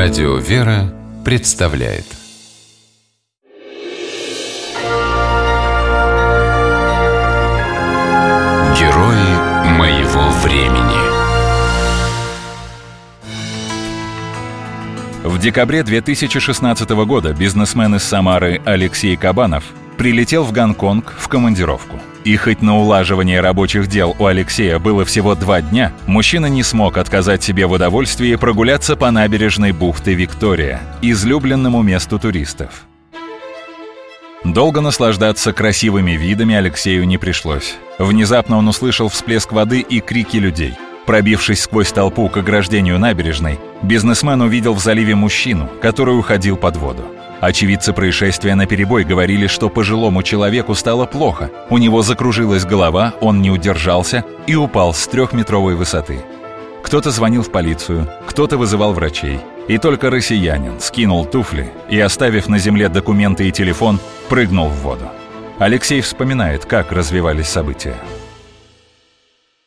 Радио «Вера» представляет. Герои моего времени. В декабре 2016 года бизнесмен из Самары Алексей Кабанов прилетел в Гонконг в командировку. И хоть на улаживание рабочих дел у Алексея было всего два дня, мужчина не смог отказать себе в удовольствии прогуляться по набережной бухты Виктория, излюбленному месту туристов. Долго наслаждаться красивыми видами Алексею не пришлось. Внезапно он услышал всплеск воды и крики людей. Пробившись сквозь толпу к ограждению набережной, бизнесмен увидел в заливе мужчину, который уходил под воду. Очевидцы происшествия на перебой говорили, что пожилому человеку стало плохо. У него закружилась голова, он не удержался и упал с трехметровой высоты. Кто-то звонил в полицию, кто-то вызывал врачей. И только россиянин скинул туфли и, оставив на земле документы и телефон, прыгнул в воду. Алексей вспоминает, как развивались события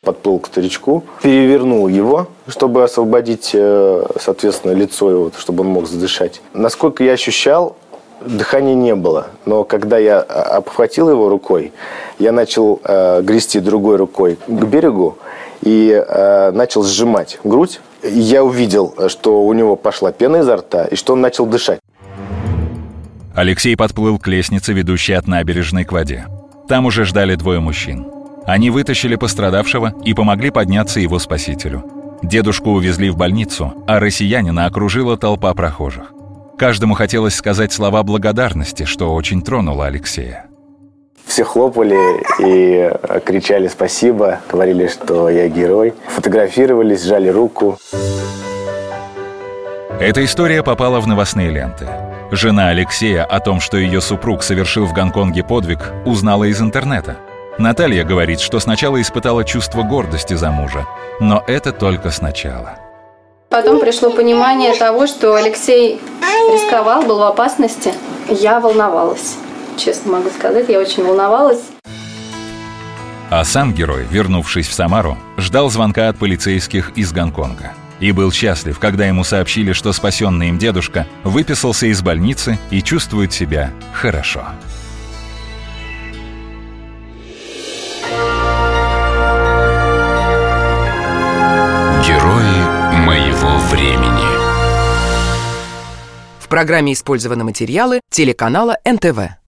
подплыл к старичку, перевернул его, чтобы освободить, э, соответственно, лицо его, чтобы он мог задышать. Насколько я ощущал, дыхания не было. Но когда я а, обхватил его рукой, я начал э, грести другой рукой к берегу и э, начал сжимать грудь. Я увидел, что у него пошла пена изо рта и что он начал дышать. Алексей подплыл к лестнице, ведущей от набережной к воде. Там уже ждали двое мужчин. Они вытащили пострадавшего и помогли подняться его спасителю. Дедушку увезли в больницу, а россиянина окружила толпа прохожих. Каждому хотелось сказать слова благодарности, что очень тронуло Алексея. Все хлопали и кричали спасибо, говорили, что я герой. Фотографировались, сжали руку. Эта история попала в новостные ленты. Жена Алексея о том, что ее супруг совершил в Гонконге подвиг, узнала из интернета – Наталья говорит, что сначала испытала чувство гордости за мужа, но это только сначала. Потом пришло понимание того, что Алексей рисковал, был в опасности. Я волновалась, честно могу сказать, я очень волновалась. А сам герой, вернувшись в Самару, ждал звонка от полицейских из Гонконга. И был счастлив, когда ему сообщили, что спасенный им дедушка выписался из больницы и чувствует себя хорошо. Времени. В программе использованы материалы телеканала НТВ.